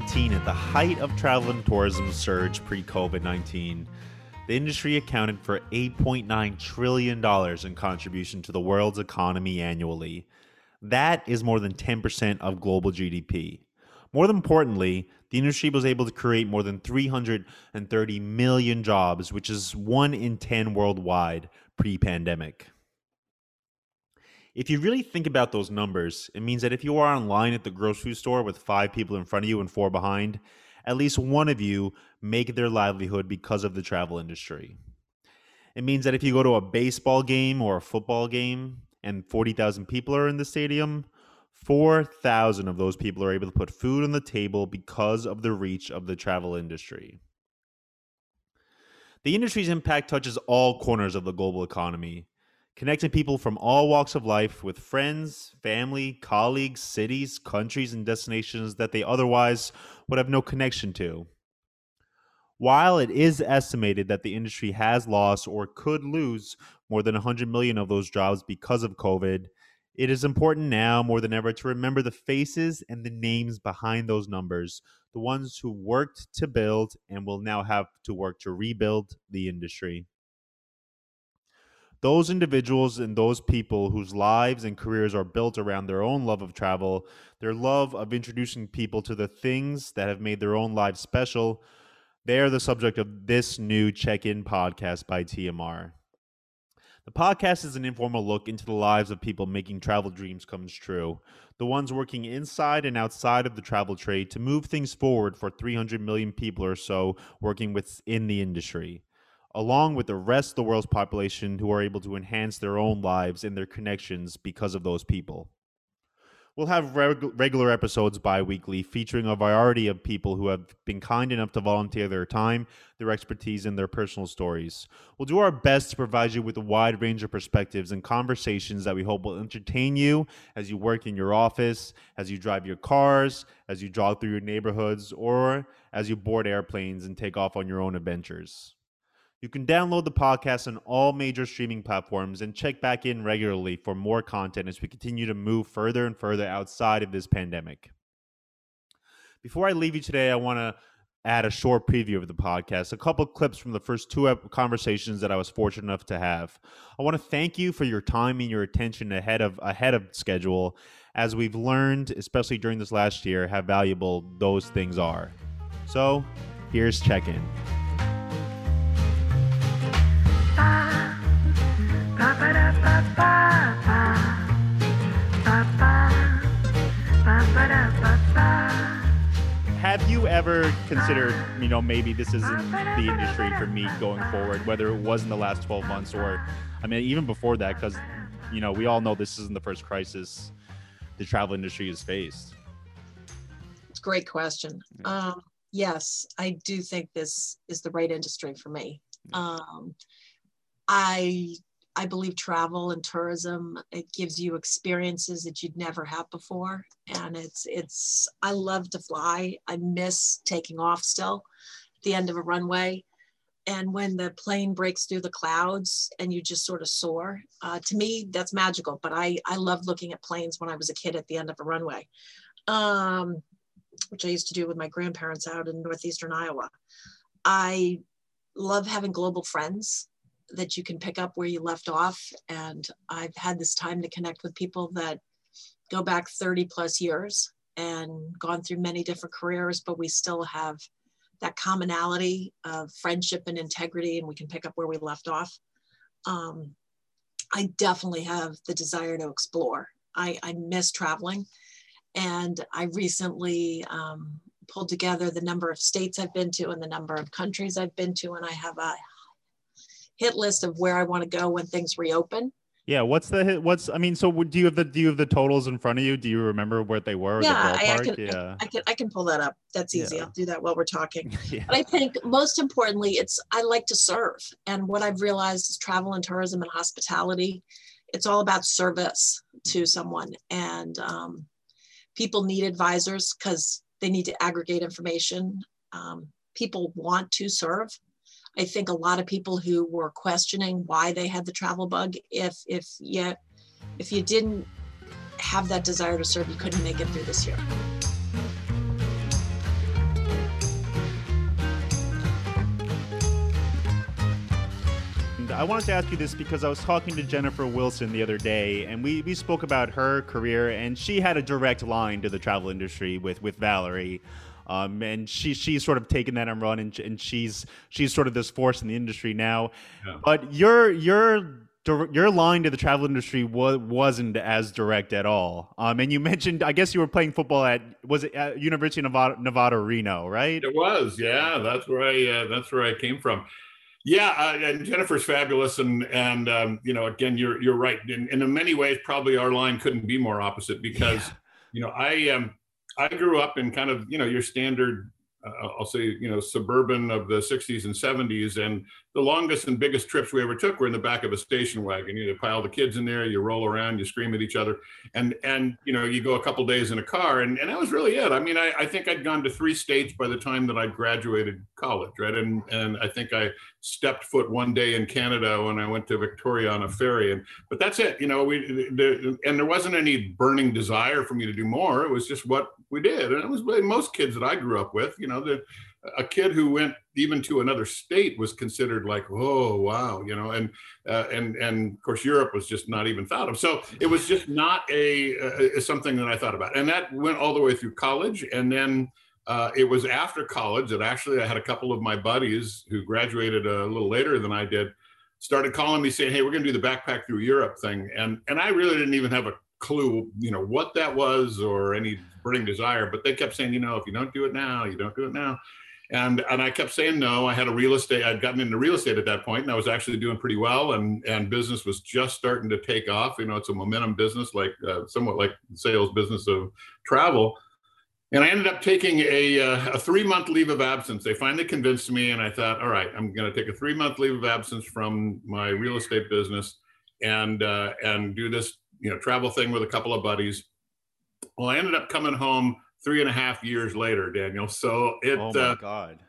2019, at the height of travel and tourism surge pre COVID 19, the industry accounted for $8.9 trillion in contribution to the world's economy annually. That is more than 10% of global GDP. More importantly, the industry was able to create more than 330 million jobs, which is one in 10 worldwide pre pandemic. If you really think about those numbers, it means that if you are online at the grocery store with five people in front of you and four behind, at least one of you make their livelihood because of the travel industry. It means that if you go to a baseball game or a football game and 40,000 people are in the stadium, 4,000 of those people are able to put food on the table because of the reach of the travel industry. The industry's impact touches all corners of the global economy, connecting people from all walks of life with friends, family, colleagues, cities, countries, and destinations that they otherwise would have no connection to. While it is estimated that the industry has lost or could lose more than 100 million of those jobs because of COVID, it is important now more than ever to remember the faces and the names behind those numbers, the ones who worked to build and will now have to work to rebuild the industry those individuals and those people whose lives and careers are built around their own love of travel, their love of introducing people to the things that have made their own lives special, they are the subject of this new check in podcast by TMR. The podcast is an informal look into the lives of people making travel dreams come true, the ones working inside and outside of the travel trade to move things forward for 300 million people or so working within the industry along with the rest of the world's population who are able to enhance their own lives and their connections because of those people. We'll have reg- regular episodes bi weekly featuring a variety of people who have been kind enough to volunteer their time, their expertise, and their personal stories. We'll do our best to provide you with a wide range of perspectives and conversations that we hope will entertain you as you work in your office, as you drive your cars, as you jog through your neighborhoods, or as you board airplanes and take off on your own adventures. You can download the podcast on all major streaming platforms and check back in regularly for more content as we continue to move further and further outside of this pandemic. Before I leave you today, I want to add a short preview of the podcast, a couple clips from the first two conversations that I was fortunate enough to have. I want to thank you for your time and your attention ahead of ahead of schedule as we've learned, especially during this last year, how valuable those things are. So, here's check-in. Have you ever considered, you know, maybe this isn't the industry for me going forward, whether it was in the last 12 months or, I mean, even before that, because, you know, we all know this isn't the first crisis the travel industry has faced? It's a great question. Um, yes, I do think this is the right industry for me. Um, I I believe travel and tourism it gives you experiences that you'd never have before, and it's it's I love to fly. I miss taking off still at the end of a runway, and when the plane breaks through the clouds and you just sort of soar. Uh, to me, that's magical. But I I loved looking at planes when I was a kid at the end of a runway. Um, which I used to do with my grandparents out in northeastern Iowa. I love having global friends that you can pick up where you left off. And I've had this time to connect with people that go back 30 plus years and gone through many different careers, but we still have that commonality of friendship and integrity, and we can pick up where we left off. Um, I definitely have the desire to explore. I, I miss traveling, and I recently um, pulled together the number of states I've been to and the number of countries I've been to, and I have a hit list of where I want to go when things reopen. Yeah, what's the hit? What's I mean, so do you have the do you have the totals in front of you? Do you remember what they were? Yeah, I, I, can. Yeah, I, I, can. I can pull that up. That's easy. Yeah. I'll do that while we're talking. yeah. But I think most importantly, it's I like to serve, and what I've realized is travel and tourism and hospitality. It's all about service to someone, and um, people need advisors because they need to aggregate information. Um, people want to serve I think a lot of people who were questioning why they had the travel bug, if if you if you didn't have that desire to serve, you couldn't make it through this year. I wanted to ask you this because I was talking to Jennifer Wilson the other day, and we, we spoke about her career, and she had a direct line to the travel industry with, with Valerie. Um, and she she's sort of taken that and run, and, and she's she's sort of this force in the industry now. Yeah. But your your your line to the travel industry was, wasn't as direct at all. Um, and you mentioned, I guess you were playing football at was it at University of Nevada, Nevada Reno, right? It was, yeah. That's where I uh, that's where I came from. Yeah, uh, and Jennifer's fabulous, and and um, you know, again, you're you're right. In, in many ways, probably our line couldn't be more opposite because, yeah. you know, I um I grew up in kind of you know your standard uh, I'll say, you know, suburban of the 60s and 70s. And the longest and biggest trips we ever took were in the back of a station wagon. You know, pile the kids in there, you roll around, you scream at each other. And, and you know, you go a couple days in a car. And, and that was really it. I mean, I, I think I'd gone to three states by the time that I graduated college, right? And, and I think I stepped foot one day in Canada when I went to Victoria on a ferry. And, but that's it, you know, we, the, and there wasn't any burning desire for me to do more. It was just what we did. And it was most kids that I grew up with, you know, the, a kid who went even to another state was considered like, oh wow, you know, and uh, and and of course Europe was just not even thought of. So it was just not a, a something that I thought about, and that went all the way through college, and then. Uh, it was after college that actually I had a couple of my buddies who graduated a little later than I did, started calling me saying, "Hey, we're going to do the backpack through Europe thing," and and I really didn't even have a clue, you know, what that was or any burning desire. But they kept saying, you know, if you don't do it now, you don't do it now. And and I kept saying no. I had a real estate. I'd gotten into real estate at that point, and I was actually doing pretty well. And and business was just starting to take off. You know, it's a momentum business, like uh, somewhat like sales business of travel. And I ended up taking a, uh, a three month leave of absence. They finally convinced me, and I thought, all right, I'm going to take a three month leave of absence from my real estate business and uh, and do this you know travel thing with a couple of buddies. Well, I ended up coming home three and a half years later, Daniel. So it. Oh my uh, god.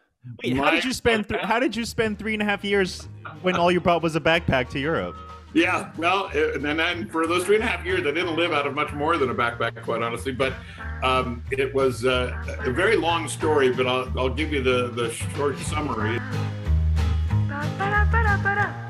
Wait, my, how did you spend? Th- how did you spend three and a half years when all you brought was a backpack to Europe? Yeah, well, and then for those three and a half years, I didn't live out of much more than a backpack, quite honestly. But um, it was uh, a very long story, but I'll, I'll give you the, the short summary. Ba-ba-da-ba-da-ba-da.